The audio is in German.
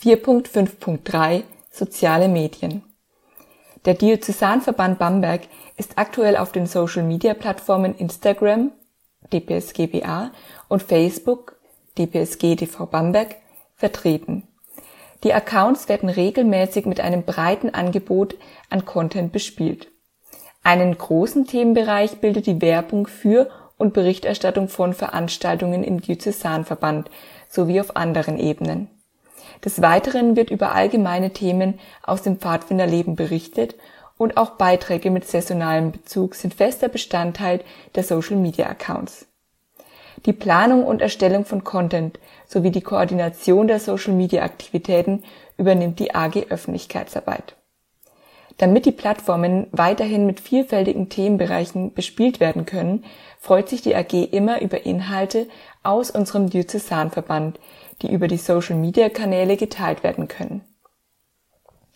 4.5.3 Soziale Medien Der Diözesanverband Bamberg ist aktuell auf den Social-Media-Plattformen Instagram (dpsGBA) und Facebook (dpsG-dv Bamberg) vertreten. Die Accounts werden regelmäßig mit einem breiten Angebot an Content bespielt. Einen großen Themenbereich bildet die Werbung für und Berichterstattung von Veranstaltungen im Diözesanverband sowie auf anderen Ebenen. Des Weiteren wird über allgemeine Themen aus dem Pfadfinderleben berichtet und auch Beiträge mit saisonalem Bezug sind fester Bestandteil der Social-Media-Accounts. Die Planung und Erstellung von Content sowie die Koordination der Social-Media-Aktivitäten übernimmt die AG Öffentlichkeitsarbeit. Damit die Plattformen weiterhin mit vielfältigen Themenbereichen bespielt werden können, freut sich die AG immer über Inhalte aus unserem Diözesanverband, die über die Social-Media-Kanäle geteilt werden können